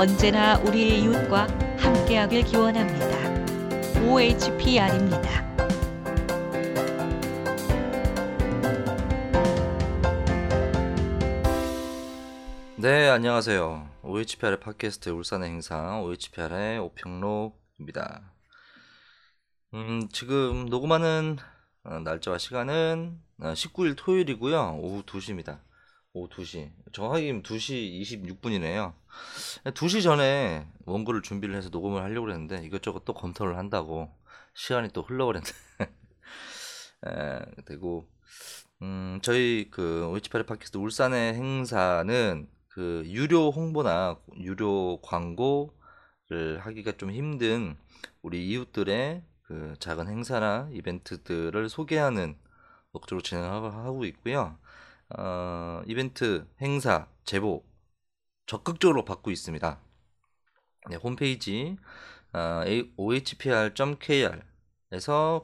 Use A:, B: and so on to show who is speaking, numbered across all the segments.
A: 언제나 우리의 이웃과 함께하길 기원합니다. OHPR입니다.
B: 네, 안녕하세요. OHPR의 팟캐스트 울산의 행사 OHPR의 오평록입니다. 음, 지금 녹음하는 어, 날짜와 시간은 19일 어, 토요일이고요. 오후 2시입니다. 오후 2시. 정확히 2시 26분이네요. 2시 전에 원고를 준비를 해서 녹음을 하려고 했는데 이것저것 또 검토를 한다고 시간이 또 흘러버렸네. 그리고 음, 저희 그 OH8 팟캐스트 울산의 행사는 그 유료 홍보나 유료 광고를 하기가 좀 힘든 우리 이웃들의 그 작은 행사나 이벤트들을 소개하는 목적으로 진행하고 있고요. 어, 이벤트, 행사, 제보 적극적으로 받고 있습니다. 네, 홈페이지 어, ohpr.kr에서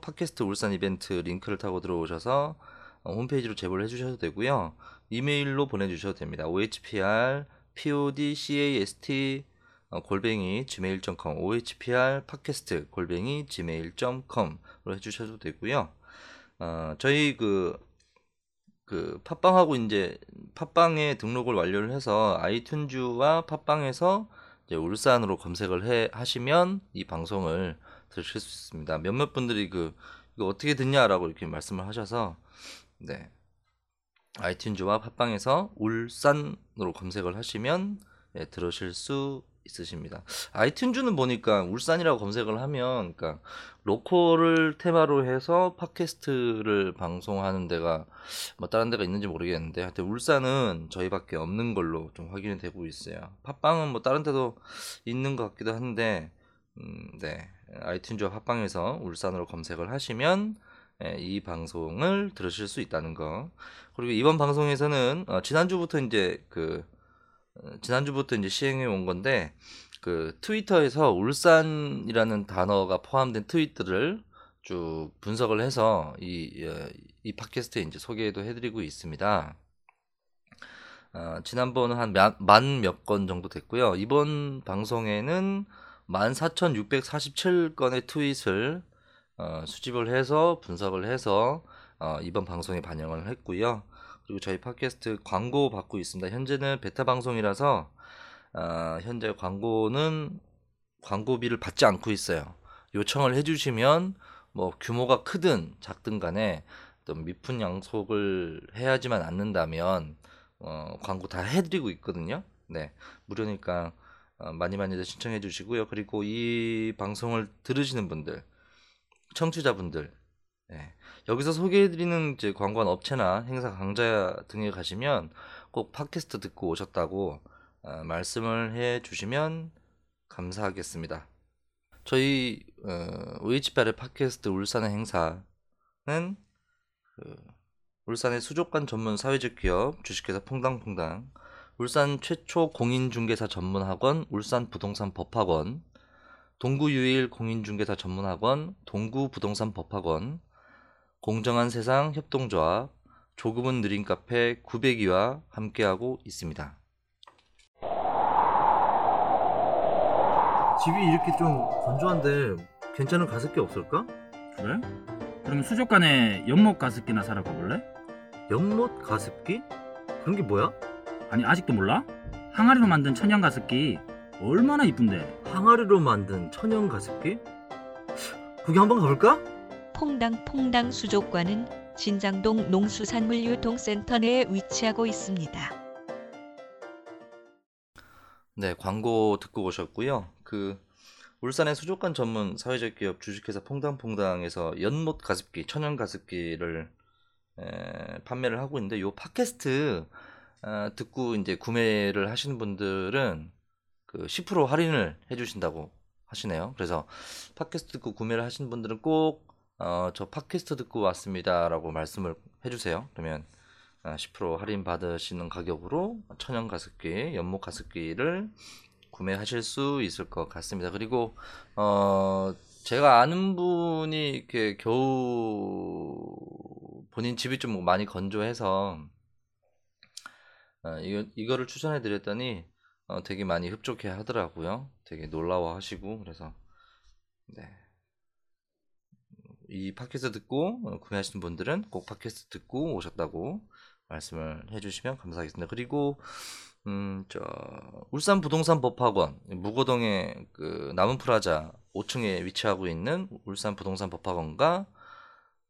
B: 팟캐스트 울산 이벤트 링크를 타고 들어오셔서 어, 홈페이지로 제보를 해주셔도 되고요. 이메일로 보내주셔도 됩니다. ohpr podcast 어, 골뱅이 gmail.com ohpr 팟캐스트 골뱅이 gmail.com으로 해주셔도 되고요. 어, 저희 그 그 팟빵하고 이제 팟빵에 등록을 완료를 해서 아이튠즈와 팟빵에서 울산으로 검색을 해 하시면 이 방송을 들으실 수 있습니다. 몇몇 분들이 그 이거 어떻게 듣냐라고 이렇게 말씀을 하셔서 네 아이튠즈와 팟빵에서 울산으로 검색을 하시면 예, 들으실 수 있으십니다. 아이튠즈는 보니까 울산이라고 검색을 하면 그러니까 로컬을 테마로 해서 팟캐스트를 방송하는 데가 뭐 다른 데가 있는지 모르겠는데 하여튼 울산은 저희밖에 없는 걸로 좀 확인이 되고 있어요. 팟빵은 뭐 다른 데도 있는 것 같기도 한데 음, 네. 아이튠즈와 팟빵에서 울산으로 검색을 하시면 예, 이 방송을 들으실 수 있다는 거. 그리고 이번 방송에서는 어, 지난주부터 이제 그 어, 지난주부터 이제 시행해 온 건데 그 트위터에서 울산이라는 단어가 포함된 트윗들을 쭉 분석을 해서 이, 어, 이 팟캐스트에 이제 소개도 해드리고 있습니다. 어, 지난번은 한 만 몇 건 정도 됐고요. 이번 방송에는 14,647건의 트윗을 어, 수집을 해서 분석을 해서 어, 이번 방송에 반영을 했고요. 그리고 저희 팟캐스트 광고 받고 있습니다. 현재는 베타 방송이라서 어, 현재 광고는 광고비를 받지 않고 있어요. 요청을 해주시면 뭐 규모가 크든 작든 간에 어떤 미푼 양속을 해야지만 않는다면 어, 광고 다 해드리고 있거든요. 네, 무료니까 어, 많이 많이들 신청해 주시고요. 그리고 이 방송을 들으시는 분들, 청취자분들, 네, 여기서 소개해드리는 이제 광고한 업체나 행사 강좌 등에 가시면 꼭 팟캐스트 듣고 오셨다고 어, 말씀을 해 주시면 감사하겠습니다. 저희 어, OHPR의 팟캐스트 울산의 행사는 그, 울산의 수족관 전문 사회적 기업 주식회사 퐁당퐁당 울산 최초 공인중개사 전문학원 울산 부동산 법학원 동구 유일 공인중개사 전문학원 동구 부동산 법학원 공정한 세상 협동조합 조금은 느린 카페 902와 함께하고 있습니다. 집이 이렇게 좀 건조한데 괜찮은 가습기 없을까?
C: 그래? 그럼 수족관에 연못 가습기나 사러 가볼래?
B: 연못 가습기? 그런 게 뭐야?
C: 아니 아직도 몰라? 항아리로 만든 천연 가습기 얼마나 이쁜데?
B: 항아리로 만든 천연 가습기? 거기 한번 가볼까?
A: 퐁당퐁당 수족관은 진장동 농수산물유통센터 내에 위치하고 있습니다.
B: 네, 광고 듣고 오셨고요. 그 울산의 수족관 전문 사회적 기업 주식회사 퐁당퐁당에서 연못 가습기, 천연 가습기를 에, 판매를 하고 있는데 요 팟캐스트 어, 듣고 이제 구매를 하시는 분들은 그 10% 할인을 해주신다고 하시네요. 그래서 팟캐스트 듣고 구매를 하시는 분들은 꼭 어, 저 팟캐스트 듣고 왔습니다라고 말씀을 해주세요. 그러면 10% 아, 할인 받으시는 가격으로 천연 가습기, 연목 가습기를 구매하실 수 있을 것 같습니다. 그리고 어 제가 아는 분이 이렇게 겨우 본인 집이 좀 많이 건조해서 어, 이거 이거를 추천해 드렸더니 어, 되게 많이 흡족해 하더라고요. 되게 놀라워 하시고 그래서 네. 이 팟캐스트 듣고 어, 구매하시는 분들은 꼭 팟캐스트 듣고 오셨다고 말씀을 해주시면 감사하겠습니다. 그리고 음, 저 울산 부동산 법학원 무거동의 그 남은 프라자 5층에 위치하고 있는 울산 부동산 법학원과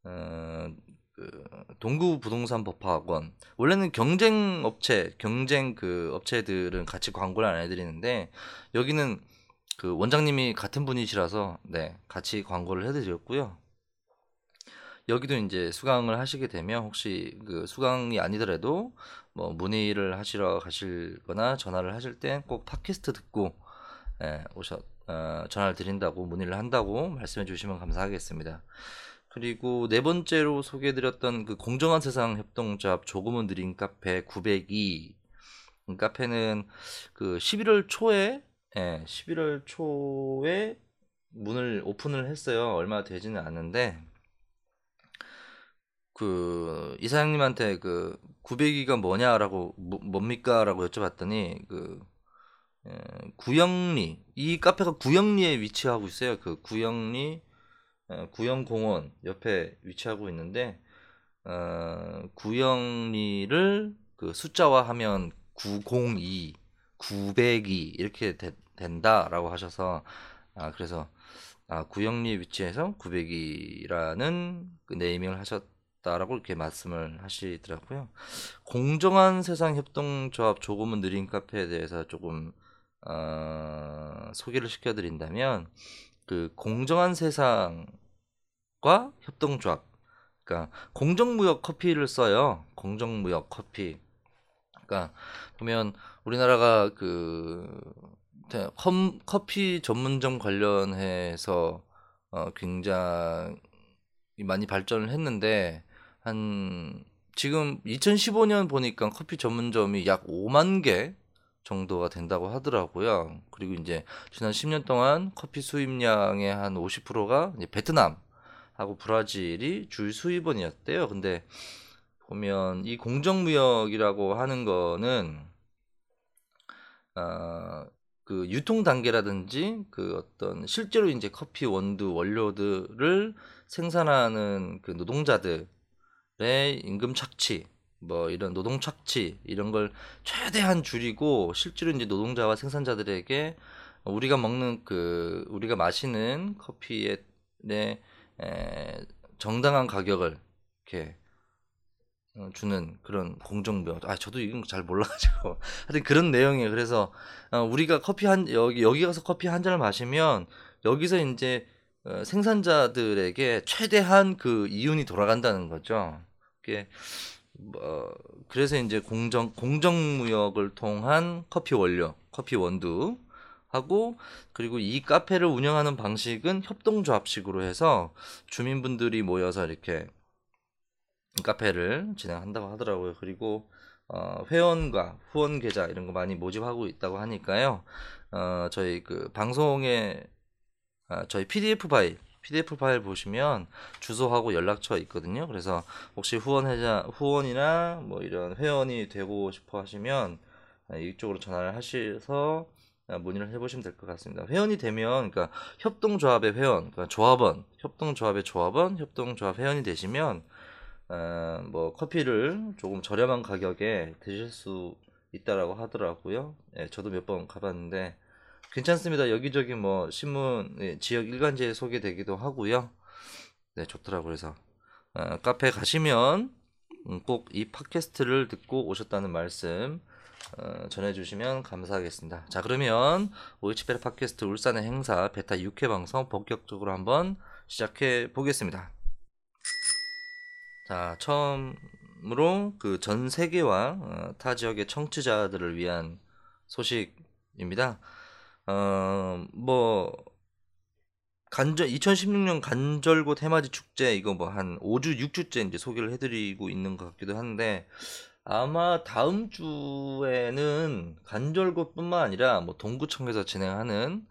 B: 어, 그 동구 부동산 법학원 원래는 경쟁 업체 경쟁 그 업체들은 같이 광고를 안 해드리는데 여기는 그 원장님이 같은 분이시라서 네 같이 광고를 해드렸고요. 여기도 이제 수강을 하시게 되면 혹시 그 수강이 아니더라도 뭐 문의를 하시러 가실거나 전화를 하실 때꼭 팟캐스트 듣고 예, 오셔 어, 전화를 드린다고 문의를 한다고 말씀해 주시면 감사하겠습니다. 그리고 네 번째로 소개해드렸던 그 공정한 세상 협동조합 조금은 느린 카페 902이 카페는 그 11월 초에 예, 11월 초에 문을 오픈을 했어요. 얼마 되지는 않는데 그 이사장님한테 그 902가 뭐냐라고 뭐, 뭡니까라고 여쭤봤더니 그 예, 구영리 이 카페가 구영리에 위치하고 있어요. 그 구영리 어, 구영공원 옆에 위치하고 있는데 어, 구영리를 그 숫자화하면 902, 902 이렇게 되, 된다라고 하셔서 아 그래서 아 구영리 위치에서 902라는 그 네이밍을 하셨 다라고 이렇게 말씀을 하시더라고요. 공정한 세상 협동조합 조금은 느린 카페에 대해서 조금 어, 소개를 시켜드린다면 그 공정한 세상과 협동조합, 그러니까 공정무역 커피를 써요. 공정무역 커피. 그러니까 보면 우리나라가 그 컴, 커피 전문점 관련해서 어, 굉장히 많이 발전을 했는데 한 지금 2015년 보니까 커피 전문점이 약 5만 개 정도가 된다고 하더라고요. 그리고 이제 지난 10년 동안 커피 수입량의 한 50%가 베트남하고 브라질이 주 수입원이었대요. 근데 보면 이 공정무역이라고 하는 거는 어, 그 유통 단계라든지 그 어떤 실제로 이제 커피 원두 원료들을 생산하는 그 노동자들 의 임금 착취 뭐 이런 노동 착취 이런 걸 최대한 줄이고 실제로 이제 노동자와 생산자들에게 우리가 먹는 그 우리가 마시는 커피의 에, 정당한 가격을 이렇게 어, 주는 그런 공정무역. 아 저도 이건 잘 몰라가지고 하여튼 그런 내용이에요. 그래서 어, 우리가 커피 한 여기 여기 가서 커피 한 잔을 마시면 여기서 이제 어, 생산자들에게 최대한 그 이윤이 돌아간다는 거죠. 그게 뭐 그래서 이제 공정 공정 무역을 통한 커피 원료, 커피 원두 하고 그리고 이 카페를 운영하는 방식은 협동조합식으로 해서 주민분들이 모여서 이렇게 카페를 진행한다고 하더라고요. 그리고 어, 회원과 후원 계좌 이런 거 많이 모집하고 있다고 하니까요. 어, 저희 그 방송에 아, 저희 PDF 파일 PDF 파일 보시면 주소하고 연락처 있거든요. 그래서 혹시 후원 회자 후원이나 뭐 이런 회원이 되고 싶어 하시면 아, 이쪽으로 전화를 하셔서 아, 문의를 해보시면 될 것 같습니다. 회원이 되면 그러니까 협동조합의 회원, 그러니까 조합원, 협동조합의 조합원, 협동조합 회원이 되시면 어, 뭐 커피를 조금 저렴한 가격에 드실 수 있다라고 하더라고요. 예, 저도 몇 번 가봤는데 괜찮습니다. 여기저기 뭐 신문 예, 지역 일간지에 소개되기도 하고요. 네, 좋더라고요. 그래서 어, 카페 가시면 음, 꼭이 팟캐스트를 듣고 오셨다는 말씀 어, 전해주시면 감사하겠습니다. 자 그러면 오이치베르 팟캐스트 울산의 행사 베타 6회 방송 본격적으로 한번 시작해 보겠습니다. 자, 처음으로 그 전 세계와 어, 타 지역의 청취자들을 위한 소식입니다. 어, 뭐 간절 2016년 간절곶 해맞이 축제 이거 뭐 한 5주 6주째 이제 소개를 해드리고 있는 것 같기도 한데 아마 다음 주에는 간절곶뿐만 아니라 뭐 동구청에서 진행하는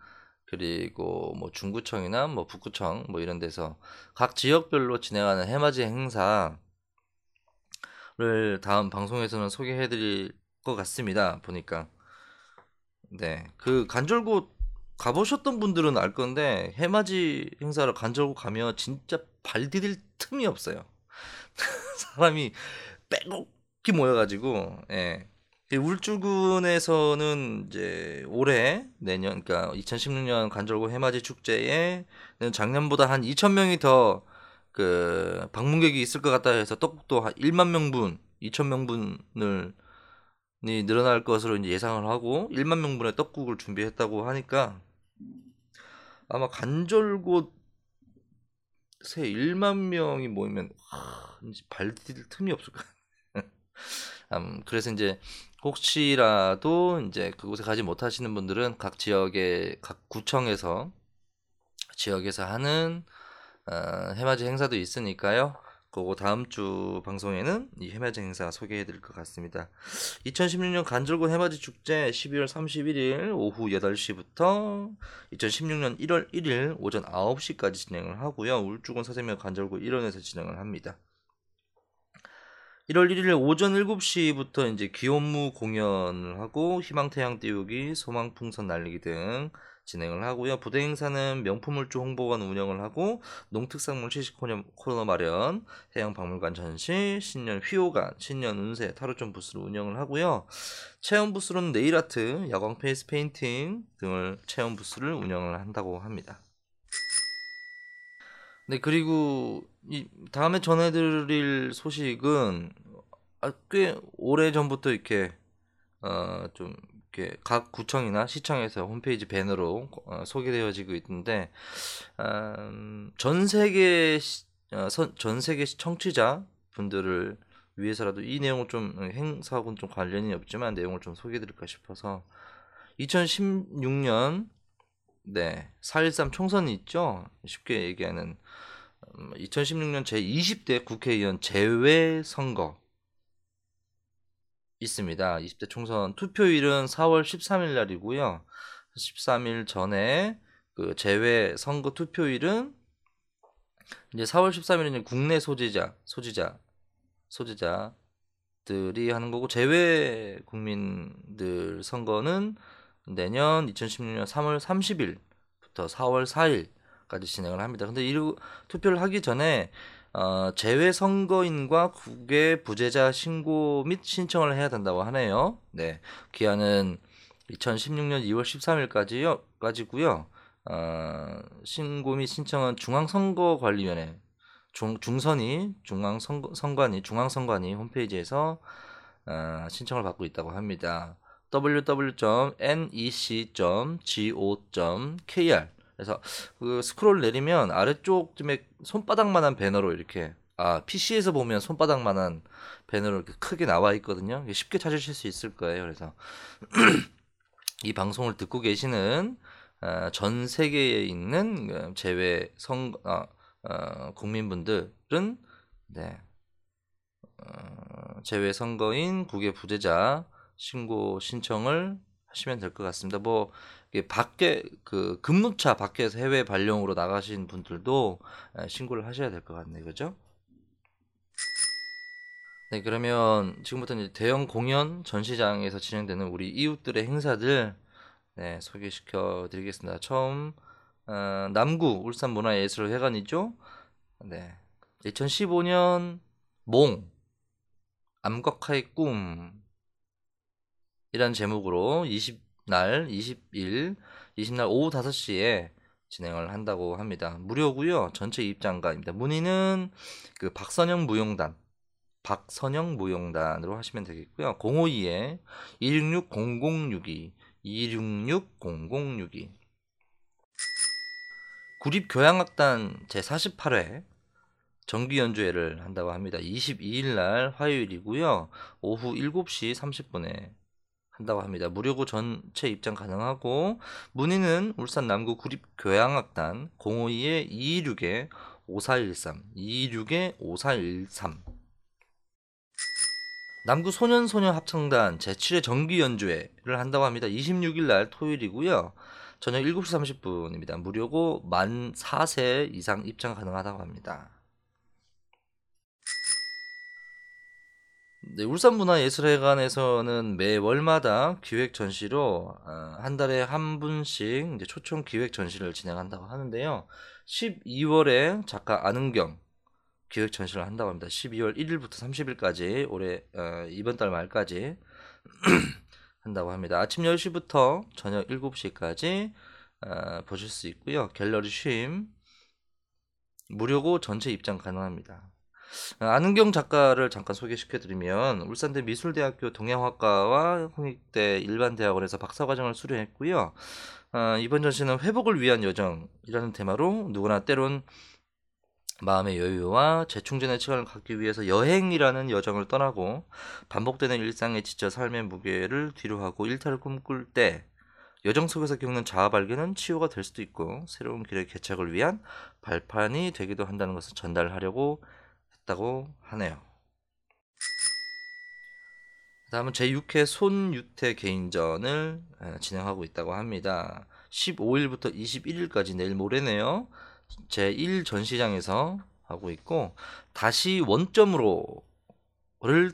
B: 그리고 뭐 중구청이나 뭐 북구청 뭐 이런 데서 각 지역별로 진행하는 해맞이 행사를 다음 방송에서는 소개해 드릴 것 같습니다. 보니까 네, 그 간절곶 가보셨던 분들은 알 건데 해맞이 행사를 간절곶 가면 진짜 발 디딜 틈이 없어요. 사람이 빼곡히 모여가지고 예. 이 울주군에서는 이제 올해 내년 그러니까 2016년 간절곶 해맞이 축제에 작년보다 한 2천 명이 더 그 방문객이 있을 것 같다 해서 떡국도 한 1만 명분, 2천 명분을 이 늘어날 것으로 이제 예상을 하고 1만 명분의 떡국을 준비했다고 하니까 아마 간절곶 새 1만 명이 모이면 하, 이제 발 디딜 틈이 없을 거야. 음, 그래서 이제 혹시라도 이제 그곳에 가지 못하시는 분들은 각 지역의 각 구청에서 지역에서 하는 어, 해맞이 행사도 있으니까요. 그거 다음 주 방송에는 이 해맞이 행사 소개해 드릴 것 같습니다. 2016년 간절곶 해맞이 축제 12월 31일 오후 8시부터 2016년 1월 1일 오전 9시까지 진행을 하고요. 울주군 서대면 간절곶 일원에서 진행을 합니다. 1월 1일 오전 7시부터 이제 기원무 공연을 하고 희망태양 띄우기, 소망풍선 날리기 등 진행을 하고요. 부대 행사는 명품물주 홍보관 운영을 하고 농특산물 시식 코너, 마련, 해양박물관 전시, 신년 휘호관, 신년 운세, 타로점 부스를 운영을 하고요. 체험 부스로는 네일아트, 야광 페이스 페인팅 등을 체험 부스를 운영을 한다고 합니다. 네, 그리고 이 다음에 전해드릴 소식은 아, 꽤 오래 전부터 이렇게 어, 좀 각 구청이나 시청에서 홈페이지 배너로 어, 소개되어지고 있는데 음, 전 세계 시, 어, 선, 전 세계 청취자 분들을 위해서라도 이 내용을 좀 행사하고는 좀 관련이 없지만 내용을 좀 소개해드릴까 싶어서 2016년 네, 4.13 총선이 있죠. 쉽게 얘기하는 2016년 제20대 국회의원 재외 선거 있습니다. 20대 총선 투표일은 4월 13일 날이고요. 13일 전에 그 재외 선거 투표일은 이제 4월 13일은 국내 소지자, 소지자, 소지자들이 하는 거고 재외 국민들 선거는 내년 2016년 3월 30일부터 4월 4일까지 진행을 합니다. 근데 이 투표를 하기 전에 어, 재외 선거인과 국외 부재자 신고 및 신청을 해야 된다고 하네요. 네, 기한은 2016년 2월 13일까지요, 까지고요. 어, 신고 및 신청은 중앙선거관리위원회 중, 중선이 중앙선관위 중앙선관위 홈페이지에서 어, 신청을 받고 있다고 합니다. www.nec.go.kr 그래서 그 스크롤 내리면 아래쪽쯤에 손바닥만한 배너로 이렇게 아 PC에서 보면 손바닥만한 배너로 이렇게 크게 나와 있거든요. 쉽게 찾으실 수 있을 거예요. 그래서 이 방송을 듣고 계시는 어, 전 세계에 있는 그 제외 성 어, 어, 국민분들은 네 어, 제외 선거인 국외 부재자 신고 신청을 하시면 될 것 같습니다. 뭐 밖에 그 근무차 밖에서 해외 발령으로 나가신 분들도 신고를 하셔야 될 것 같네요. 그죠? 네, 그러면 지금부터 이제 대형 공연 전시장에서 진행되는 우리 이웃들의 행사들 네, 소개시켜 드리겠습니다. 처음 어, 남구 울산 문화예술회관이죠. 네. 2015년 몽 암벽화의 꿈 이란 제목으로 20 날 20일 20날 오후 5시에 진행을 한다고 합니다. 무료고요. 전체 입장가입니다. 문의는 그 박선영 무용단 박선영 무용단으로 하시면 되겠고요. 052에 266-0062 266-0062 구립교향악단 제48회 정기 연주회를 한다고 합니다. 22일 날 화요일이고요. 오후 7시 30분에 한다고 합니다. 무료고 전체 입장 가능하고 문의는 울산 남구 구립 교향악단 052에 226에 5413 226에 5413 남구 소년소녀 합창단 제7회 정기 연주회를 한다고 합니다. 26일 날 토요일이고요. 저녁 7시 30분입니다. 무료고 만 4세 이상 입장 가능하다고 합니다. 네, 울산문화예술회관에서는 매월마다 기획 전시로 어, 한 달에 한 분씩 이제 초청 기획 전시를 진행한다고 하는데요. 12월에 작가 안은경 기획 전시를 한다고 합니다. 12월 1일부터 30일까지 올해 어, 이번 달 말까지 한다고 합니다. 아침 10시부터 저녁 7시까지 어, 보실 수 있고요. 갤러리 쉼 무료고 전체 입장 가능합니다. 어, 안은경 작가를 잠깐 소개시켜드리면 울산대 미술대학교 동양학과와 홍익대 일반대학원에서 박사과정을 수료했고요. 어, 이번 전시는 회복을 위한 여정이라는 테마로 누구나 때론 마음의 여유와 재충전의 시간을 갖기 위해서 여행이라는 여정을 떠나고 반복되는 일상에 지쳐 삶의 무게를 뒤로하고 일탈을 꿈꿀 때 여정 속에서 겪는 자아 발견은 치유가 될 수도 있고 새로운 길의 개척을 위한 발판이 되기도 한다는 것을 전달하려고 했다고 하네요. 다음은 제6회 손유태 개인전을 에, 진행하고 있다고 합니다. 15일부터 21일까지 내일 모레네요. 제1 전시장에서 하고 있고 다시 원점으로를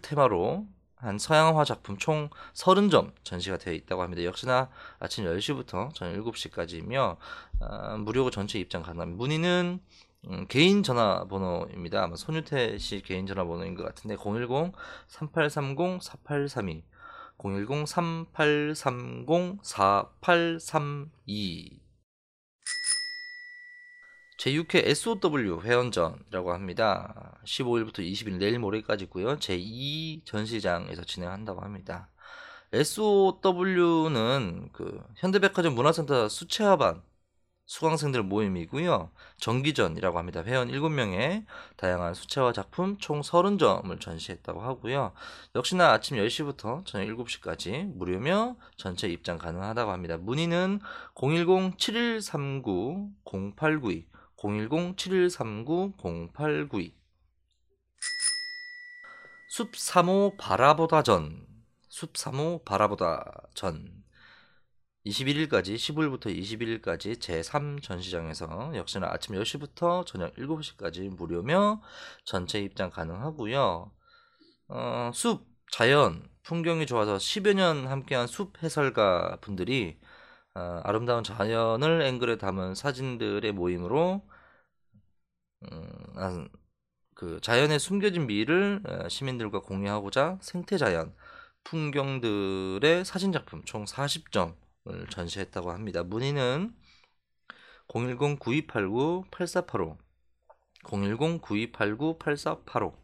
B: 테마로 한 서양화 작품 총 30점 전시가 되어 있다고 합니다. 역시나 아침 10시부터 저녁 7시까지이며 아, 무료고 전체 입장 가능합니다. 문의는 음, 개인 전화번호입니다. 아마 손유태 씨 개인 전화번호인 것 같은데 010 3830 4832 010 3830 4832 제6회 SOW 회원전이라고 합니다. 15일부터 20일 내일 모레까지고요. 제2 전시장에서 진행한다고 합니다. SOW는 그 현대백화점 문화센터 수채화반 수강생들 모임이고요. 정기전이라고 합니다. 회원 7명의 다양한 수채화 작품 총 30점을 전시했다고 하고요. 역시나 아침 10시부터 저녁 7시까지 무료며 전체 입장 가능하다고 합니다. 문의는 010-7139-0892 010-7139-0892 숲 3호 바라보다 전, 숲 3호 바라보다 전 21일까지 15일부터 21일까지 제3 전시장에서 역시나 아침 10시부터 저녁 7시까지 무료며 전체 입장 가능하고요. 어, 숲, 자연, 풍경이 좋아서 10여 년 함께한 숲 해설가 분들이 어, 아름다운 자연을 앵글에 담은 사진들의 모임으로 음, 그 자연의 숨겨진 미를 어, 시민들과 공유하고자 생태자연, 풍경들의 사진 작품 총 40점 을 전시했다고 합니다. 문의는 010-9289-8485 010-9289-8485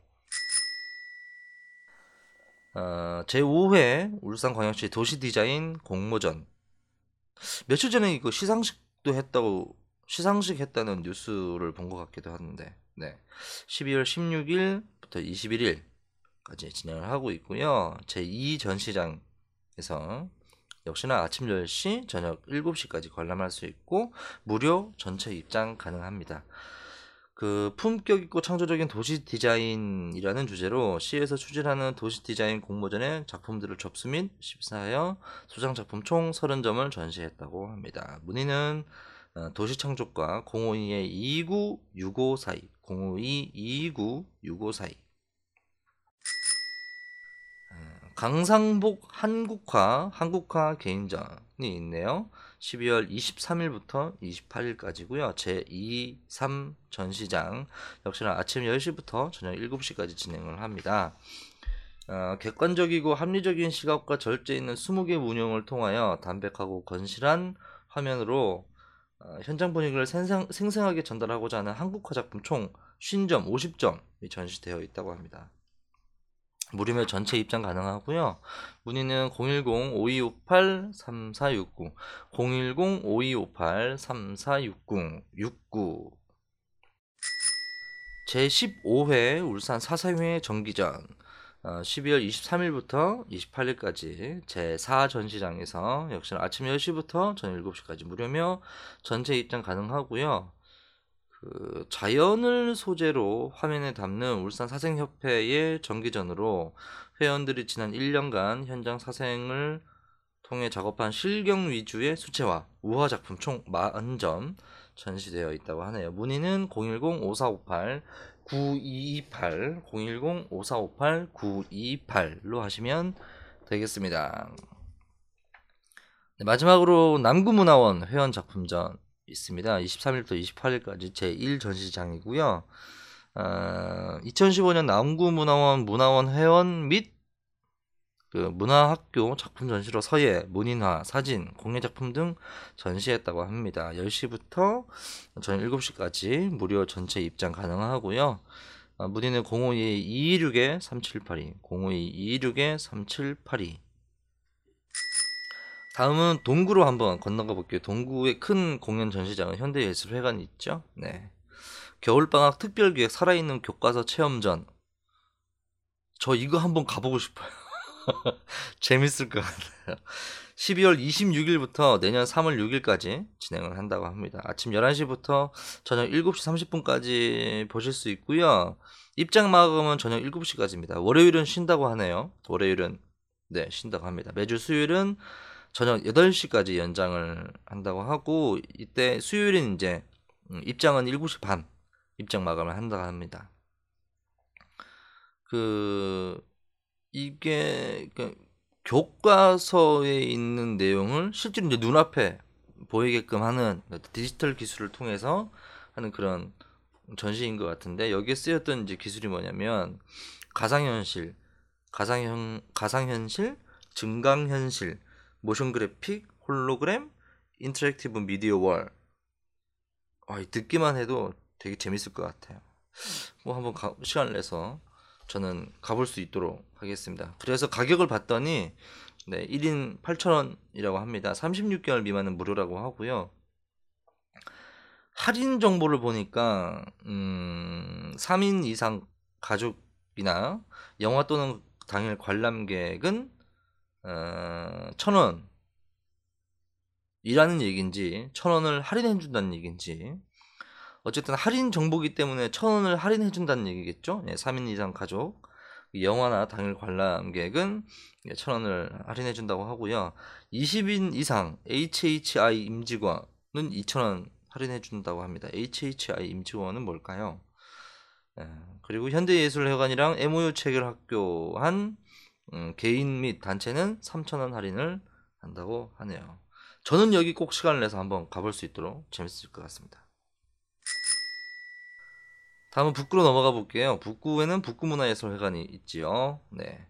B: 어, 제5회 울산광역시 도시디자인 공모전. 며칠 전에 이거 시상식도 했다고 시상식 했다는 뉴스를 본 것 같기도 하는데 네. 12월 16일부터 21일까지 진행을 하고 있고요. 제2 전시장에서 역시나 아침 10시 저녁 7시까지 관람할 수 있고 무료 전체 입장 가능합니다 그 품격 있고 창조적인 도시 디자인이라는 주제로 시에서 추진하는 도시 디자인 공모전의 작품들을 접수 및 심사하여 소장 작품 총 30점을 전시했다고 합니다. 문의는 어, 도시창조과 052-296542 052-296542 어, 강상복 한국화 한국화 개인전이 있네요. 12월 23일부터 28일까지고요. 제2, 3 전시장 역시나 아침 10시부터 저녁 7시까지 진행을 합니다. 어, 객관적이고 합리적인 시각과 절제 있는 20개 운영을 통하여 담백하고 건실한 화면으로 어, 현장 분위기를 생생, 생생하게 전달하고자 하는 한국화 작품 총 50점, 50점이 전시되어 있다고 합니다. 무료며 전체 입장 가능하고요. 문의는 010-5258-3469, 010-5258-3469, 69. 제15회 울산 사사회 정기전 어, 12월 23일부터 28일까지 제4 전시장에서 역시나 아침 10시부터 저녁 7시까지 무료며 전체 입장 가능하고요. 그 자연을 소재로 화면에 담는 울산 사생협회의 정기전으로 회원들이 지난 1년간 현장 사생을 통해 작업한 실경 위주의 수채화, 우화 작품 총 40점 전시되어 있다고 하네요. 문의는 9228 010-5458-928로 하시면 되겠습니다. 네, 마지막으로 남구문화원 회원 작품전 있습니다. 23일부터 28일까지 제1전시장이고요. 어, 2015년 남구문화원 문화원 회원 및 그 문화학교 작품 전시로 서예, 문인화, 사진, 공예 작품 등 전시했다고 합니다. 10시부터 저녁 7시까지 무료 전체 입장 가능하고요. 어, 문의는 052-226-3782, 052-226-3782. 다음은 동구로 한번 건너가 볼게요. 동구의 큰 공연 전시장은 현대예술회관이 있죠. 네. 겨울방학 특별기획 살아있는 교과서 체험전. 저 이거 한번 가보고 싶어요. 재밌을 것 같아요. 12월 26일부터 내년 3월 6일까지 진행을 한다고 합니다. 아침 11시부터 저녁 7시 30분까지 보실 수 있고요. 입장 마감은 저녁 7시까지입니다. 월요일은 쉰다고 하네요. 월요일은 네, 쉰다고 합니다. 매주 수요일은 저녁 8시까지 연장을 한다고 하고 이때 수요일은 이제 음, 입장은 7시 반 입장 마감을 한다고 합니다. 그 이게 그 교과서에 있는 내용을 실제로 이제 눈앞에 보이게끔 하는 디지털 기술을 통해서 하는 그런 전시인 것 같은데 여기에 쓰였던 이제 기술이 뭐냐면 가상현실, 가상현 가상현실, 증강현실, motion graphic, 홀로그램, interactive media wall. 아, 듣기만 해도 되게 재밌을 것 같아요. 뭐 한번 가, 시간을 내서 저는 가볼 수 있도록 하겠습니다. 그래서 가격을 봤더니 네, 1인 8,000원이라고 합니다. 36개월 미만은 무료라고 하고요. 할인 정보를 보니까 음, 3인 이상 가족이나 영화 또는 당일 관람객은 어, 1,000원 이라는 얘기인지 1,000원을 할인해 준다는 얘기인지 어쨌든 할인 정보기 때문에 1,000원을 할인해 준다는 얘기겠죠. 예, 3인 이상 가족 영화나 당일 관람객은 1,000원을 할인해 준다고 하고요. 20인 이상 HHI 임직원은 2,000원 할인해 준다고 합니다. HHI 임직원은 뭘까요? 예, 그리고 현대예술회관이랑 MOU 체결 학교한 음, 개인 및 단체는 3,000원 할인을 한다고 하네요. 저는 여기 꼭 시간을 내서 한번 가볼 수 있도록 재밌을 것 같습니다. 다음은 북구로 넘어가 볼게요. 북구에는 북구문화예술회관이 있지요. 네.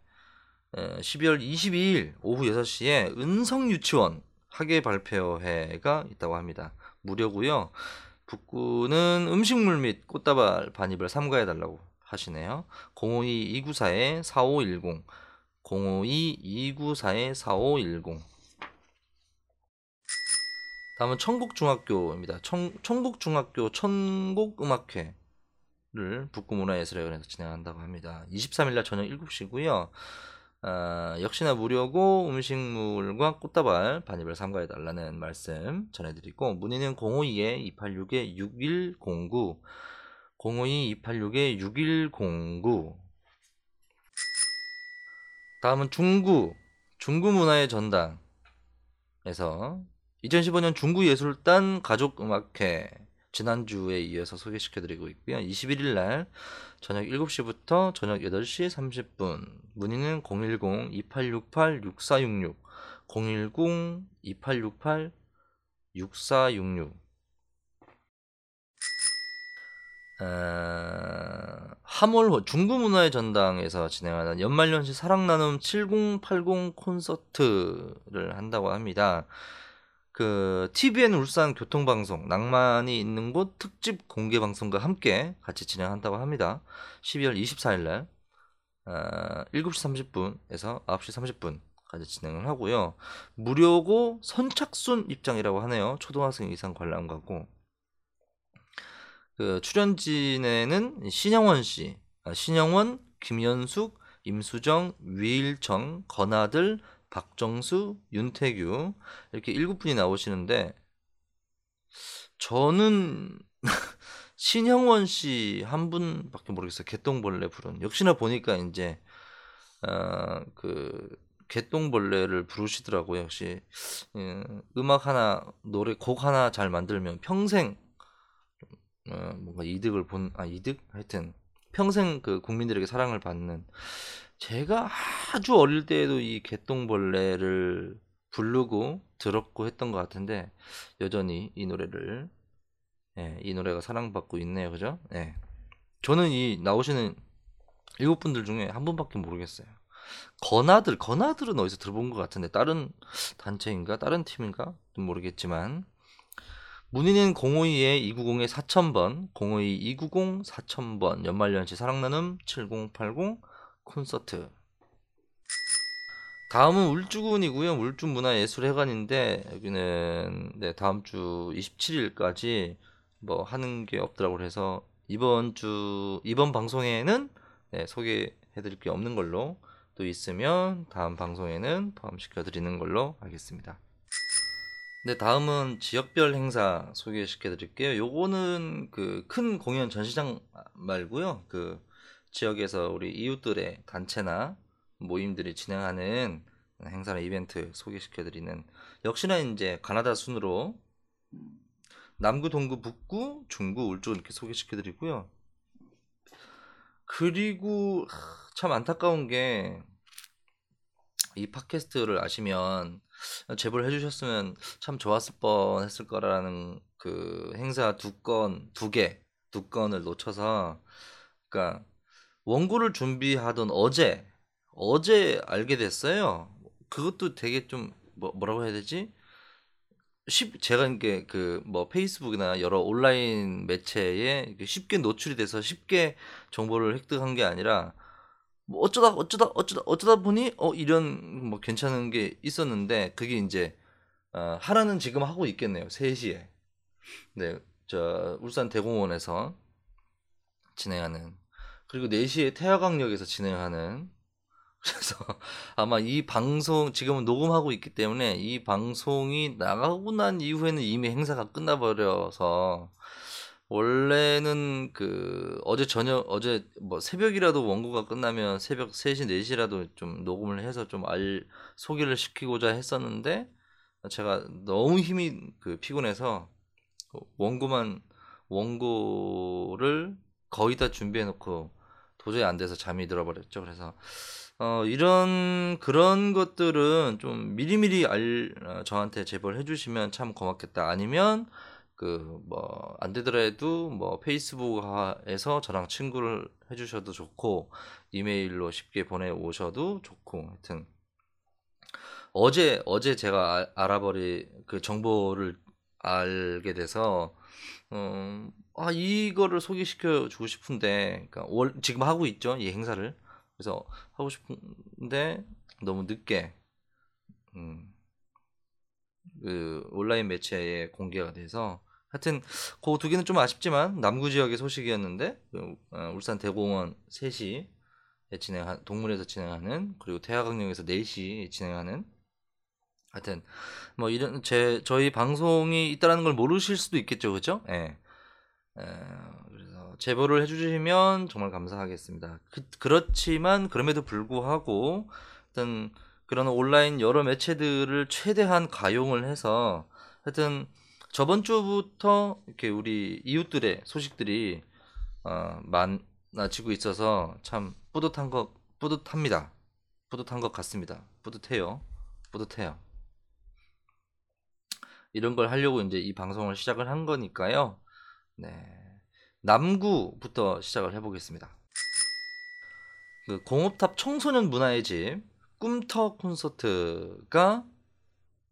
B: 에, 12월 22일 오후 6시에 은성유치원 학예 발표회가 있다고 합니다. 무료고요. 북구는 음식물 및 꽃다발 반입을 삼가해 달라고 하시네요. 052-294-4510 052-294-4510 다음은 청국중학교입니다. 청, 청국중학교 천곡음악회를 북구문화예술회관에서 진행한다고 합니다. 23일날 저녁 7시고요. 아, 역시나 무료고 음식물과 꽃다발 반입을 삼가해 달라는 말씀 전해드리고 문의는 052-286-6109 052-286-6109 다음은 중구 중구 문화의 전당에서 2015년 중구 예술단 가족음악회 지난주에 이어서 소개시켜드리고 있고요. 21일 날 저녁 7시부터 저녁 8시 30분 문의는 010-2868-6466 010-2868-6466 어, 하몰 중구문화의 전당에서 진행하는 연말연시 사랑나눔 7080 콘서트를 한다고 합니다. 그 TVN 울산 교통방송 낭만이 있는 곳 특집 공개 방송과 함께 같이 진행한다고 합니다. 12월 24일 날 어, 7시 30분에서 9시 30분까지 진행을 하고요. 무료고 선착순 입장이라고 하네요. 초등학생 이상 관람가고 그 출연진에는 신영원 씨, 아, 신영원, 김연숙, 임수정, 위일청, 건아들, 박정수, 윤태규 이렇게 일곱 분이 나오시는데 저는 신영원 씨 한 분밖에 모르겠어요. 개똥벌레 부른. 역시나 보니까 이제 어, 그 개똥벌레를 부르시더라고요. 역시 음, 음악 하나 노래 곡 하나 잘 만들면 평생 어, 뭔가 이득을 본, 아, 이득? 하여튼, 평생 그 국민들에게 사랑을 받는 제가 아주 어릴 때에도 이 개똥벌레를 부르고 들었고 했던 것 같은데 여전히 이 노래를 예, 이 노래가 사랑받고 있네요, 그죠? 예. 저는 이 나오시는 일곱 분들 중에 한 분밖에 모르겠어요. 건아들, 건아들은 어디서 들어본 것 같은데 다른 단체인가, 다른 팀인가 좀 모르겠지만 문의는 052-290에 4000번, 052-290 4000번, 연말연시 사랑나눔 7080 콘서트. 다음은 울주군이고요. 울주 문화예술회관인데 여기는 네, 다음 주 27일까지 뭐 하는 게 없더라고 그래서 이번 주 이번 방송에는 네, 소개해 드릴 게 없는 걸로 또 있으면 다음 방송에는 포함시켜 드리는 걸로 하겠습니다. 네, 다음은 지역별 행사 소개시켜 드릴게요. 요거는 그 큰 공연 전시장 말고요. 그 지역에서 우리 이웃들의 단체나 모임들이 진행하는 행사나 이벤트 소개시켜 드리는 역시나 이제 가나다 순으로 남구, 동구, 북구, 중구, 울주 이렇게 소개시켜 드리고요. 그리고 하, 참 안타까운 게 이 팟캐스트를 아시면 제보를 해주셨으면 참 좋았을 뻔했을 거라는 그 행사 두 건, 두 개, 두 건을 놓쳐서 그러니까 원고를 준비하던 어제 어제 알게 됐어요. 그것도 되게 좀 뭐, 뭐라고 해야 되지? 쉽 제가 이게 그 뭐 페이스북이나 여러 온라인 매체에 쉽게 노출이 돼서 쉽게 정보를 획득한 게 아니라 뭐 어쩌다 어쩌다 어쩌다 어쩌다 보니 어 이런 뭐 괜찮은 게 있었는데 그게 이제 어, 하나는 지금 하고 있겠네요. 3시에. 네. 저 울산 대공원에서 진행하는 그리고 4시에 태화강역에서 진행하는 그래서 아마 이 방송 지금은 녹음하고 있기 때문에 이 방송이 나가고 난 이후에는 이미 행사가 끝나버려서 원래는 그 어제 저녁 어제 뭐 새벽이라도 원고가 끝나면 새벽 3시 4시라도 좀 녹음을 해서 좀 알 소개를 시키고자 했었는데 제가 너무 힘이 그 피곤해서 원고만 원고를 거의 다 준비해 놓고 도저히 안 돼서 잠이 들어버렸죠. 그래서 어, 이런 그런 것들은 좀 미리미리 알 어, 저한테 제보를 해 주시면 참 고맙겠다. 아니면 그 뭐 안 되더라도 뭐 페이스북에서 저랑 친구를 해주셔도 좋고 이메일로 쉽게 보내 오셔도 좋고 하여튼. 어제 어제 제가 알- 알아버리 그 정보를 알게 돼서 음, 아 이거를 소개시켜 주고 싶은데 그러니까 월, 지금 하고 있죠 이 행사를. 그래서 하고 싶은데 너무 늦게 음, 그 온라인 매체에 공개가 돼서 하여튼 그 두 개는 좀 아쉽지만 남구 지역의 소식이었는데 그, 어, 울산 대공원 3시에 진행한 동문에서 진행하는 그리고 태화강역에서 4시에 진행하는 하여튼 뭐 이런 제 저희 방송이 있다라는 걸 모르실 수도 있겠죠. 그죠? 예. 에, 그래서 제보를 해주시면 정말 감사하겠습니다. 그, 그렇지만 그럼에도 불구하고 어떤 그런 온라인 여러 매체들을 최대한 가용을 해서 하여튼 저번 주부터 이렇게 우리 이웃들의 소식들이 어, 많아지고 있어서 참 뿌듯한 것 뿌듯합니다. 뿌듯한 것 같습니다. 뿌듯해요. 뿌듯해요. 이런 걸 하려고 이제 이 방송을 시작을 한 거니까요. 네. 남구부터 시작을 해보겠습니다. 그 공업탑 청소년 문화의 집 꿈터 콘서트가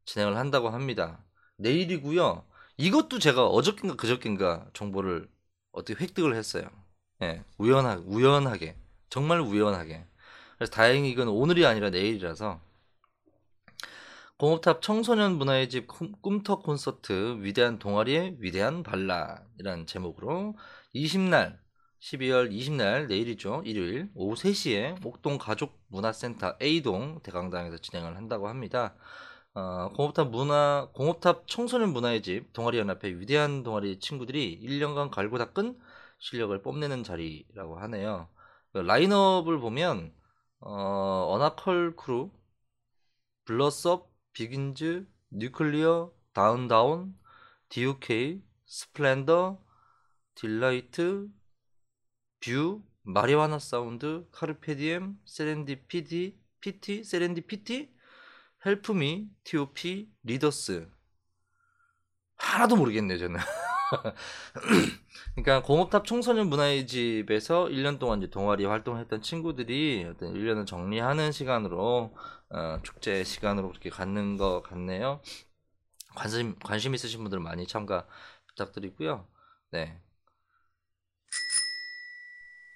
B: 진행을 한다고 합니다. 내일이고요. 이것도 제가 어저께인가 그저께인가 정보를 어떻게 획득을 했어요. 예, 우연하, 우연하게 정말 우연하게. 그래서 다행히 이건 오늘이 아니라 내일이라서 공업탑 청소년 문화의 집 꿈- 꿈터 콘서트 위대한 동아리의 위대한 반란이라는 제목으로 20날 12월 20날 내일이죠 일요일 오후 3시에 옥동 가족 문화센터 A동 대강당에서 진행을 한다고 합니다. 어, 공업탑 문화 공업탑 청소년 문화의 집 동아리 연합회 위대한 동아리 친구들이 1년간 갈고 닦은 실력을 뽐내는 자리라고 하네요. 그 라인업을 보면 어, 어나컬 크루 블러스업 비긴즈, 뉴클리어, 다운다운, DUK, 스플렌더, 딜라이트, 뷰, 마리화나 사운드, 카르페디엠, 세렌디피디, PT, 세렌디피티, 헬프미, TOP, 리더스. 하나도 모르겠네요, 저는. 그러니까 공업탑 청소년 문화의 집에서 1년 동안 이제 동아리 활동했던 친구들이 어떤 1년을 정리하는 시간으로 어, 축제 시간으로 그렇게 갖는 것 같네요. 관심 관심 있으신 분들 많이 참가 부탁드리고요. 네.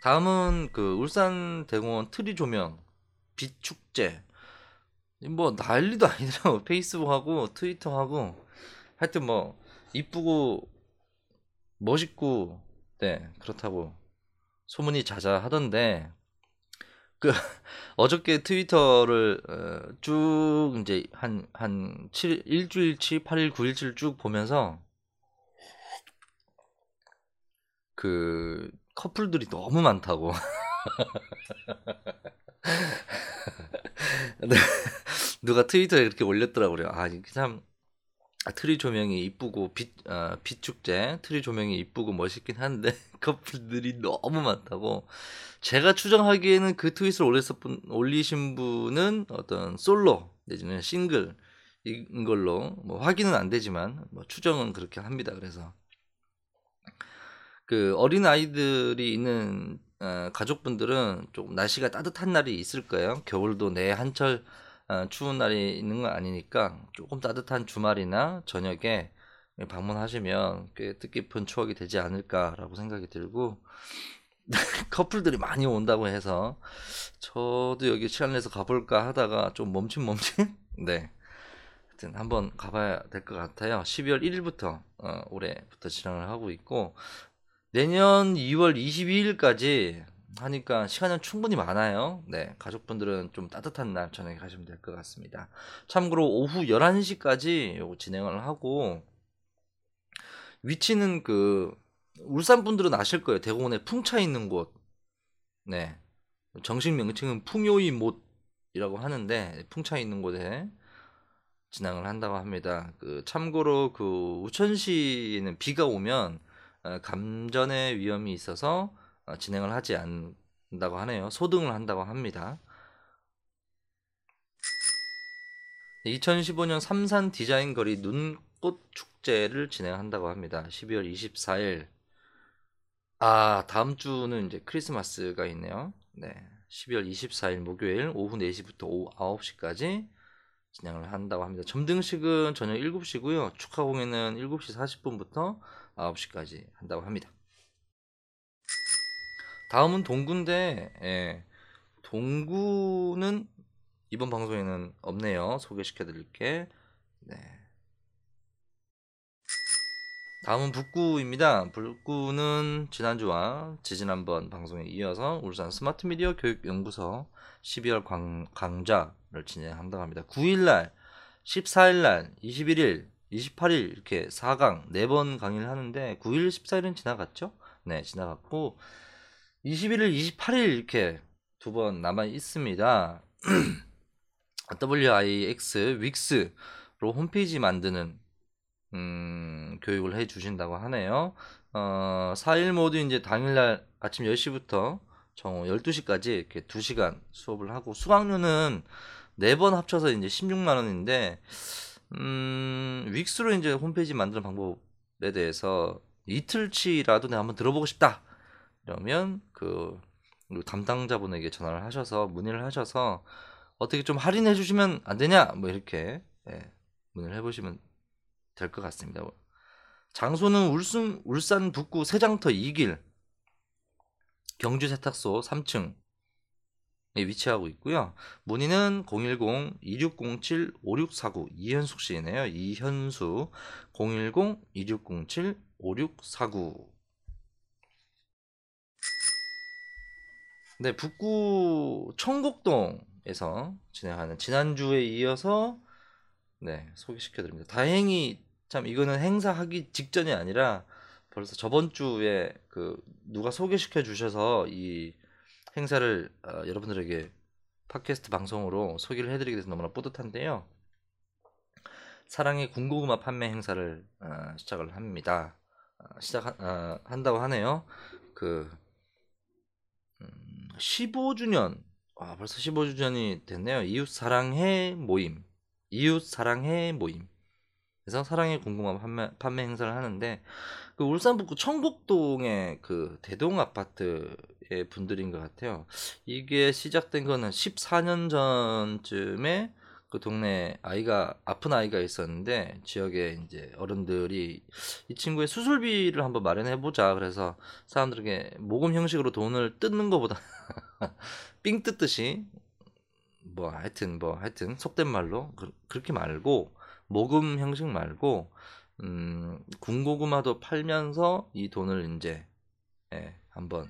B: 다음은 그 울산 대공원 트리 조명 빛 축제. 뭐 난리도 아니더라고. 페이스북하고 트위터하고. 하여튼 뭐 이쁘고 멋있고 네 그렇다고 소문이 자자하던데. 그 어저께 트위터를 어, 쭉 이제 한한 7 일주일치 8일 9일치를 쭉 보면서 그 커플들이 너무 많다고. 네, 누가 트위터에 이렇게 올렸더라고요. 아, 이게 참 아, 트리 조명이 이쁘고 빛, 어, 빛 축제 트리 조명이 이쁘고 멋있긴 한데 커플들이 너무 많다고 제가 추정하기에는 그 트윗을 올렸을 분, 올리신 분은 어떤 솔로 내지는 싱글 인 걸로 뭐 확인은 안 되지만 뭐 추정은 그렇게 합니다. 그래서 그 어린 아이들이 있는 어, 가족분들은 조금 날씨가 따뜻한 날이 있을 거예요. 겨울도 내 한철 어, 추운 날이 있는 건 아니니까 조금 따뜻한 주말이나 저녁에 방문하시면 꽤 뜻깊은 추억이 되지 않을까라고 생각이 들고 커플들이 많이 온다고 해서 저도 여기 시간 내서 가볼까 하다가 좀 멈칫멈칫 네. 하여튼 한번 가봐야 될 것 같아요. 12월 1일부터 어, 올해부터 진행을 하고 있고 내년 2월 22일까지 하니까 시간은 충분히 많아요. 네, 가족분들은 좀 따뜻한 날 저녁에 가시면 될 것 같습니다. 참고로 오후 11시까지 요거 진행을 하고 위치는 그 울산 분들은 아실 거예요. 대공원에 풍차 있는 곳. 네. 정식 명칭은 풍요이 못이라고 하는데 풍차 있는 곳에 진행을 한다고 합니다. 그 참고로 그 우천시는 비가 오면 어, 감전의 위험이 있어서 어, 진행을 하지 않는다고 하네요. 소등을 한다고 합니다. 2015년 삼산 디자인 거리 눈꽃 축제를 진행한다고 합니다. 12월 24일. 아, 다음 주는 이제 크리스마스가 있네요. 네. 12월 24일 목요일 오후 4시부터 오후 9시까지 진행을 한다고 합니다. 점등식은 저녁 7시고요. 축하 공연은 7시 40분부터 9시까지 한다고 합니다. 다음은 동구인데 예, 동구는 이번 방송에는 없네요. 소개시켜 드릴게. 네. 다음은 북구입니다. 북구는 지난주와 지지난번 방송에 이어서 울산 스마트 미디어 교육연구소 12월 광, 강좌를 진행한다고 합니다. 9일날, 14일날, 21일, 28일 이렇게 4강 4번 강의를 하는데 9일, 14일은 지나갔죠? 네, 지나갔고 21일, 28일 이렇게 두 번 남아 있습니다. WIX, 윅스로 홈페이지 만드는 음, 교육을 해 주신다고 하네요. 어, 4일 모두 이제 당일날 아침 10시부터 정오 12시까지 이렇게 2시간 수업을 하고 수강료는 4번 합쳐서 이제 16만 원인데 음, 윅스로 이제 홈페이지 만드는 방법에 대해서 이틀치라도 내가 한번 들어보고 싶다. 이러면 그 담당자분에게 전화를 하셔서 문의를 하셔서 어떻게 좀 할인해 주시면 안 되냐 뭐 이렇게 예, 문의를 해보시면 될 것 같습니다. 장소는 울산, 울산 북구 세장터 2길 경주 세탁소 3층에 위치하고 있고요. 문의는 010-2607-5649 이현숙 씨네요. 이현수 010-2607-5649 네, 북구 청곡동에서 진행하는 지난주에 이어서 네, 소개시켜 드립니다. 다행히 참 이거는 행사하기 직전이 아니라 벌써 저번 주에 그 누가 소개시켜 주셔서 이 행사를 어, 여러분들에게 팟캐스트 방송으로 소개를 해드리게 돼서 너무나 뿌듯한데요. 사랑의 군고구마 판매 행사를 어, 시작을 합니다. 어, 시작 한다고 하네요. 그 음, 15주년. 아, 벌써 15주년이 됐네요. 이웃 사랑해 모임. 이웃 사랑해 모임. 그래서 사랑의 궁금함 판매, 판매 행사를 하는데 그 울산 북구 청북동의 그 대동 아파트의 분들인 것 같아요. 이게 시작된 거는 14년 전쯤에 그 동네 아이가 아픈 아이가 있었는데 지역에 이제 어른들이 이 친구의 수술비를 한번 마련해 보자. 그래서 사람들에게 모금 형식으로 돈을 뜯는 것보다 삥 뜯듯이 뭐 하여튼 뭐 하여튼 속된 말로 그, 그렇게 말고 모금 형식 말고 음, 군고구마도 팔면서 이 돈을 이제 예, 한번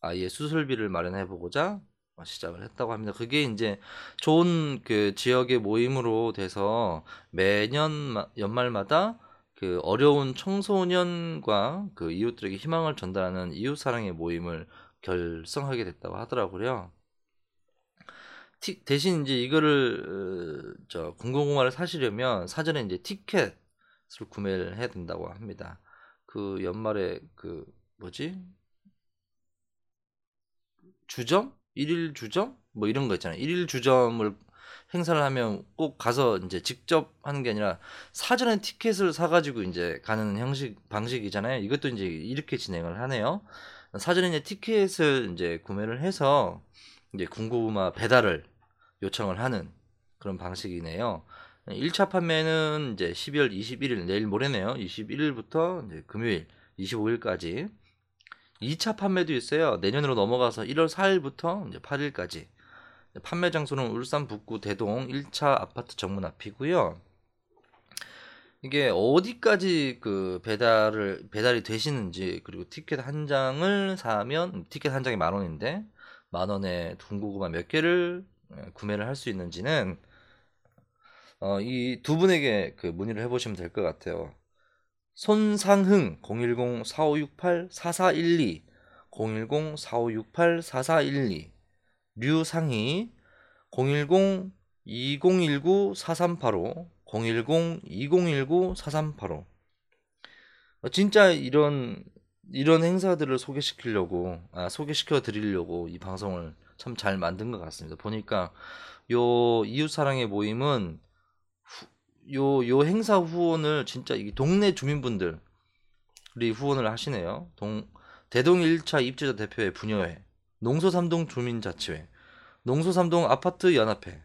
B: 아이의 수술비를 마련해 보고자 시작을 했다고 합니다. 그게 이제 좋은 그 지역의 모임으로 돼서 매년 마- 연말마다 그 어려운 청소년과 그 이웃들에게 희망을 전달하는 이웃 사랑의 모임을 결성하게 됐다고 하더라고요. 티- 대신 이제 이거를 어, 저 군고구마를 사시려면 사전에 이제 티켓을 구매를 해야 된다고 합니다. 그 연말에 그 뭐지 주점 일일 주점 뭐 이런 거 있잖아요. 일일 주점을 행사를 하면 꼭 가서 이제 직접 하는 게 아니라 사전에 티켓을 사가지고 이제 가는 형식 방식이잖아요. 이것도 이제 이렇게 진행을 하네요. 사전에 이제 티켓을 이제 구매를 해서 이제 군고구마 배달을 요청을 하는 그런 방식이네요. 1차 판매는 이제 12월 21일 내일 모레네요. 21일부터 이제 금요일 25일까지. 2차 판매도 있어요. 내년으로 넘어가서 1월 4일부터 이제 8일까지. 판매 장소는 울산 북구 대동 1차 아파트 정문 앞이고요. 이게 어디까지 그 배달을 배달이 되시는지 그리고 티켓 한 장을 사면 티켓 한 장이 만 원인데 만 원에 둥고구마 몇 개를 예, 구매를 할 수 있는지는 어, 이 두 분에게 그 문의를 해보시면 될 것 같아요. 손상흥 010-4568-4412 010-4568-4412 류상희 010-2019-4385 010-2019-4385 어, 진짜 이런 이런 행사들을 소개시키려고 아, 소개시켜 드리려고 이 방송을 참 잘 만든 것 같습니다. 보니까 요 이웃사랑의 모임은 후- 요, 요 행사 후원을 진짜 이 동네 주민분들이 후원을 하시네요. 동, 대동 1차 입주자 대표회 분여회, 농소삼동 주민자치회, 농소삼동 아파트 연합회,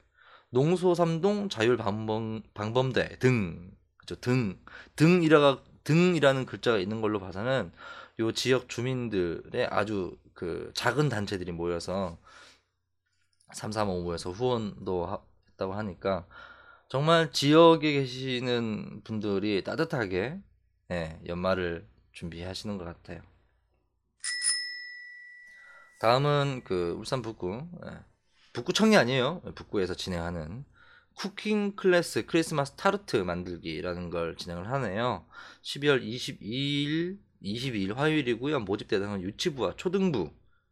B: 농소삼동 자율 방범, 방범대 등, 그죠, 등, 등이라가, 등이라는 글자가 있는 걸로 봐서는 요 지역 주민들의 아주 그 작은 단체들이 모여서 3355에서 후원도 하- 했다고 하니까 정말 지역에 계시는 분들이 따뜻하게 예, 연말을 준비하시는 것 같아요. 다음은 그 울산 북구 예, 북구 청이 아니에요. 북구에서 진행하는 쿠킹 클래스 크리스마스 타르트 만들기라는 걸 진행을 하네요. 12월 22일, 22일 화요일이고요. 모집 대상은 유치부와 초등부.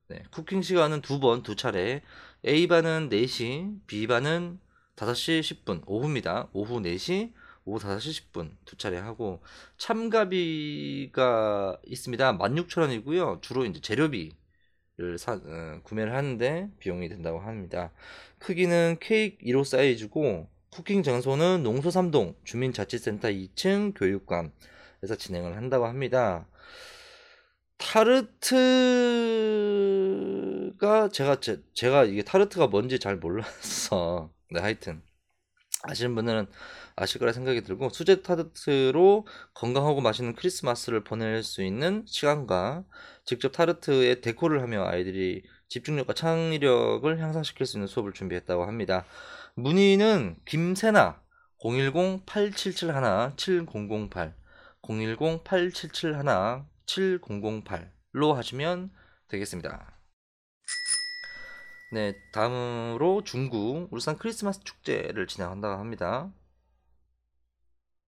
B: 네, 쿠킹 시간은 두 번, 두 차례. A반은 4시, B반은 5시 10분, 오후입니다. 오후 4시, 오후 5시 10분 두 차례 하고 참가비가 있습니다. 16,000원이고요. 주로 이제 재료비를 사, 어, 구매를 하는데 비용이 된다고 합니다. 크기는 케이크 1호 사이즈고 쿠킹 장소는 농소삼동 주민자치센터 2층 교육관에서 진행을 한다고 합니다. 타르트가 제가 제, 제가 이게 타르트가 뭔지 잘 몰라서 네 하여튼 아시는 분들은 아실 거라 생각이 들고 수제 타르트로 건강하고 맛있는 크리스마스를 보낼 수 있는 시간과 직접 타르트에 데코를 하며 아이들이 집중력과 창의력을 향상시킬 수 있는 수업을 준비했다고 합니다. 문의는 김세나 010-8771-7008 010-8771-7008로 하시면 되겠습니다. 네, 다음으로 중구 울산 크리스마스 축제를 진행한다고 합니다.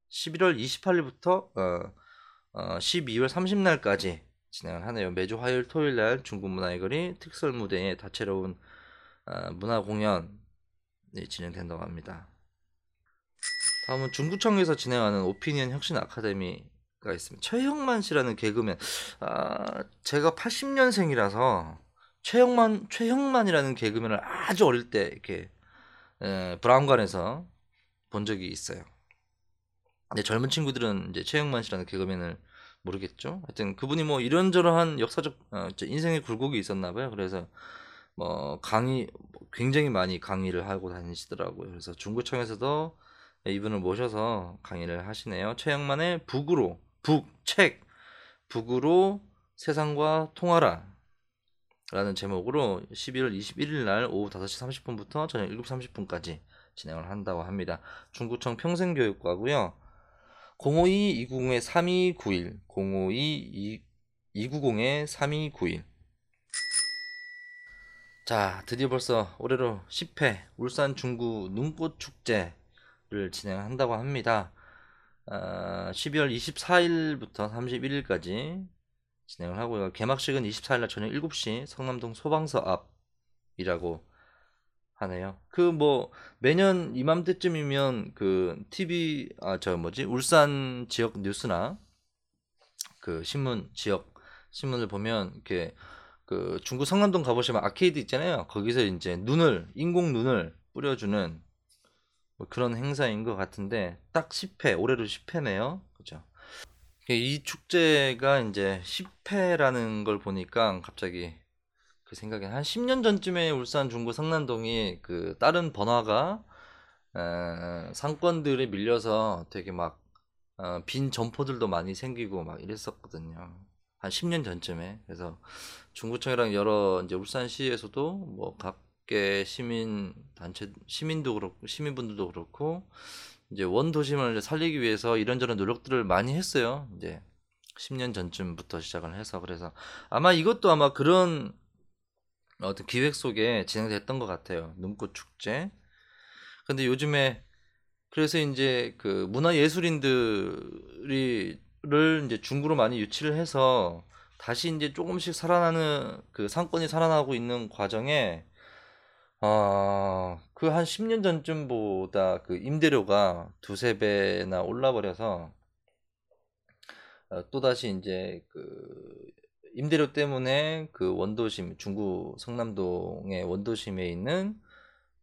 B: 11월 28일부터 어, 어, 12월 30날까지 진행을 하네요. 매주 화요일, 토요일 날 중구 문화의 거리 특설 무대에 다채로운 어, 문화 공연이 진행된다고 합니다. 다음은 중구청에서 진행하는 오피니언 혁신 아카데미 가 있습니다. 최형만 씨라는 개그맨. 아, 제가 80년생이라서 최형만 최형만이라는 개그맨을 아주 어릴 때 이렇게 에, 브라운관에서 본 적이 있어요. 근데 젊은 친구들은 이제 최형만 씨라는 개그맨을 모르겠죠. 하여튼 그분이 뭐 이런저런한 역사적 어, 인생의 굴곡이 있었나 봐요. 그래서 뭐 강의 굉장히 많이 강의를 하고 다니시더라고요. 그래서 중구청에서도 이분을 모셔서 강의를 하시네요. 최영만의 북으로 북 책 북으로 세상과 통하라 라는 제목으로 12월 21일 날 오후 5시 30분부터 저녁 7시 30분까지 진행을 한다고 합니다. 중구청 평생교육과고요. 052-290의 3291 052-290의 3291 자, 드디어 벌써 올해로 10회 울산 중구 눈꽃 축제를 진행한다고 합니다. 아, 12월 24일부터 31일까지 진행을 하고요. 개막식은 24일날 저녁 7시 성남동 소방서 앞이라고 하네요. 그 뭐 매년 이맘때쯤이면 그 TV 아 저 뭐지 울산 지역 뉴스나 그 신문 지역 신문을 보면 이렇게 그 중구 성남동 가보시면 아케이드 있잖아요. 거기서 이제 눈을 인공 눈을 뿌려주는 뭐 그런 행사인 것 같은데 딱 10회 올해로 10회네요. 그죠? 이 축제가 이제 10회라는 걸 보니까 갑자기 그 생각에 한 10년 전쯤에 울산 중구 성남동이 그 다른 번화가 에, 상권들에 밀려서 되게 막 어, 빈 점포들도 많이 생기고 막 이랬었거든요. 한 10년 전쯤에. 그래서 중구청이랑 여러 이제 울산시에서도 뭐 각계 시민 단체 시민도 그렇고 시민분들도 그렇고 이제 원 도심을 살리기 위해서 이런저런 노력들을 많이 했어요. 이제 10년 전쯤부터 시작을 해서 그래서 아마 이것도 아마 그런 어떤 기획 속에 진행됐던 것 같아요. 눈꽃 축제. 근데 요즘에 그래서 이제 그 문화 예술인들이 를 이제 중구로 많이 유치를 해서 다시 이제 조금씩 살아나는 그 상권이 살아나고 있는 과정에 어 그 한 10년 전쯤보다 그 임대료가 두세 배나 올라 버려서 어, 또다시 이제 그 임대료 때문에 그 원도심 중구 성남동의 원도심에 있는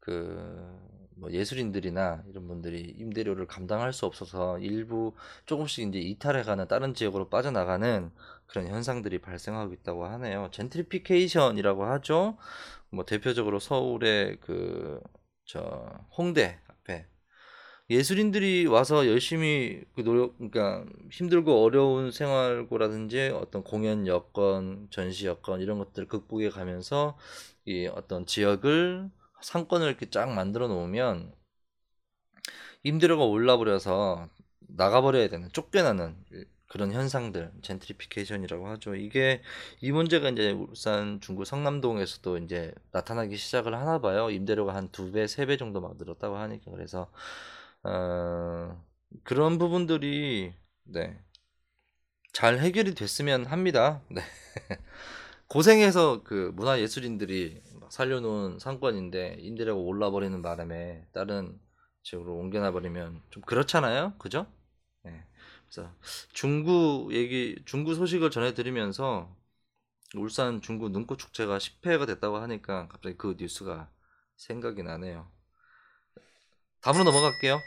B: 그 뭐 예술인들이나 이런 분들이 임대료를 감당할 수 없어서 일부 조금씩 이제 이탈해가는 다른 지역으로 빠져나가는 그런 현상들이 발생하고 있다고 하네요. 젠트리피케이션이라고 하죠. 뭐 대표적으로 서울의 그 저 홍대 앞에 예술인들이 와서 열심히 그 노력, 그러니까 힘들고 어려운 생활고라든지 어떤 공연 여건, 전시 여건 이런 것들 극복해 가면서 이 어떤 지역을 상권을 이렇게 쫙 만들어 놓으면 임대료가 올라버려서 나가버려야 되는 쫓겨나는 그런 현상들 젠트리피케이션이라고 하죠. 이게 이 문제가 이제 울산 중구 성남동에서도 이제 나타나기 시작을 하나 봐요. 임대료가 한 두 배, 세 배 정도 막 늘었다고 하니까 그래서 어, 그런 부분들이 네. 잘 해결이 됐으면 합니다. 네. 고생해서 그 문화예술인들이 살려놓은 상권인데 임대료가 올라버리는 바람에 다른 지역으로 옮겨놔버리면 좀 그렇잖아요, 그죠? 네. 그래서 중구 얘기, 중구 소식을 전해드리면서 울산 중구 눈꽃 축제가 10회가 됐다고 하니까 갑자기 그 뉴스가 생각이 나네요. 다음으로 넘어갈게요.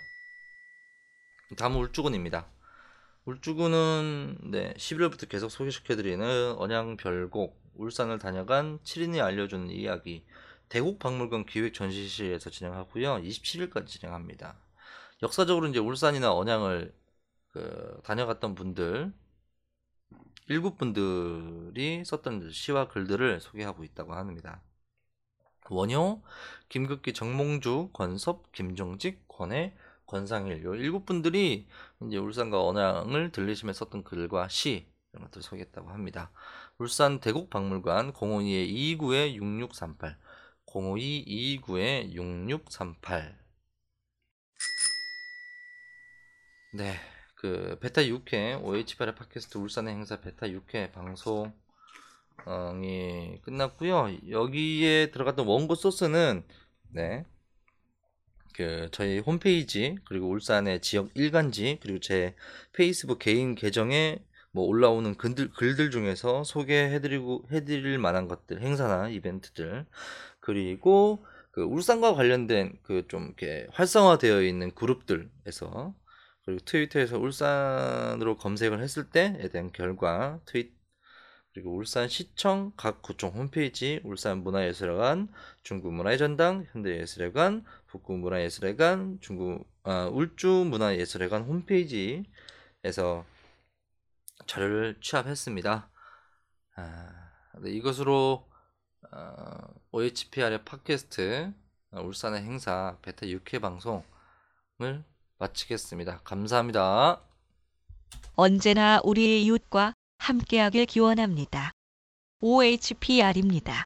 B: 다음은 울주군입니다. 울주군은 네, 11월부터 계속 소개시켜드리는 언양별곡 울산을 다녀간 7인이 알려주는 이야기 대국박물관 기획 전시실에서 진행하고요. 27일까지 진행합니다. 역사적으로 이제 울산이나 언양을 그 다녀갔던 분들 일곱 분들이 썼던 시와 글들을 소개하고 있다고 합니다. 원효, 김극기, 정몽주, 권섭, 김정직, 권해, 권상일 요 일곱 분들이 이제 울산과 언양을 들리시면서 썼던 글과 시 이런 것들을 소개했다고 합니다. 울산 대곡 박물관 052-229의 6638 052-229의 6638 네, 그 베타 6회 OH8의 팟캐스트 울산의 행사 베타 6회 방송이 끝났고요. 여기에 들어갔던 원고 소스는 네 그 저희 홈페이지 그리고 울산의 지역 일간지 그리고 제 페이스북 개인 계정에 뭐 올라오는 글들, 글들 중에서 소개해드리고 해드릴 만한 것들 행사나 이벤트들 그리고 그 울산과 관련된 그 좀 이렇게 활성화되어 있는 그룹들에서 그리고 트위터에서 울산으로 검색을 했을 때에 대한 결과 트윗 그리고 울산 시청 각 구청 홈페이지 울산 문화예술회관 중구 문화예전당 현대예술회관 북구 문화예술회관 중구 아, 울주 문화예술회관 홈페이지에서 자료를 취합했습니다. 아, 네, 이것으로 어, OHPR의 팟캐스트 어, 울산의 행사 베타 6회 방송을 마치겠습니다. 감사합니다.
A: 언제나 우리의 이웃과 함께하길 기원합니다. OHPR입니다.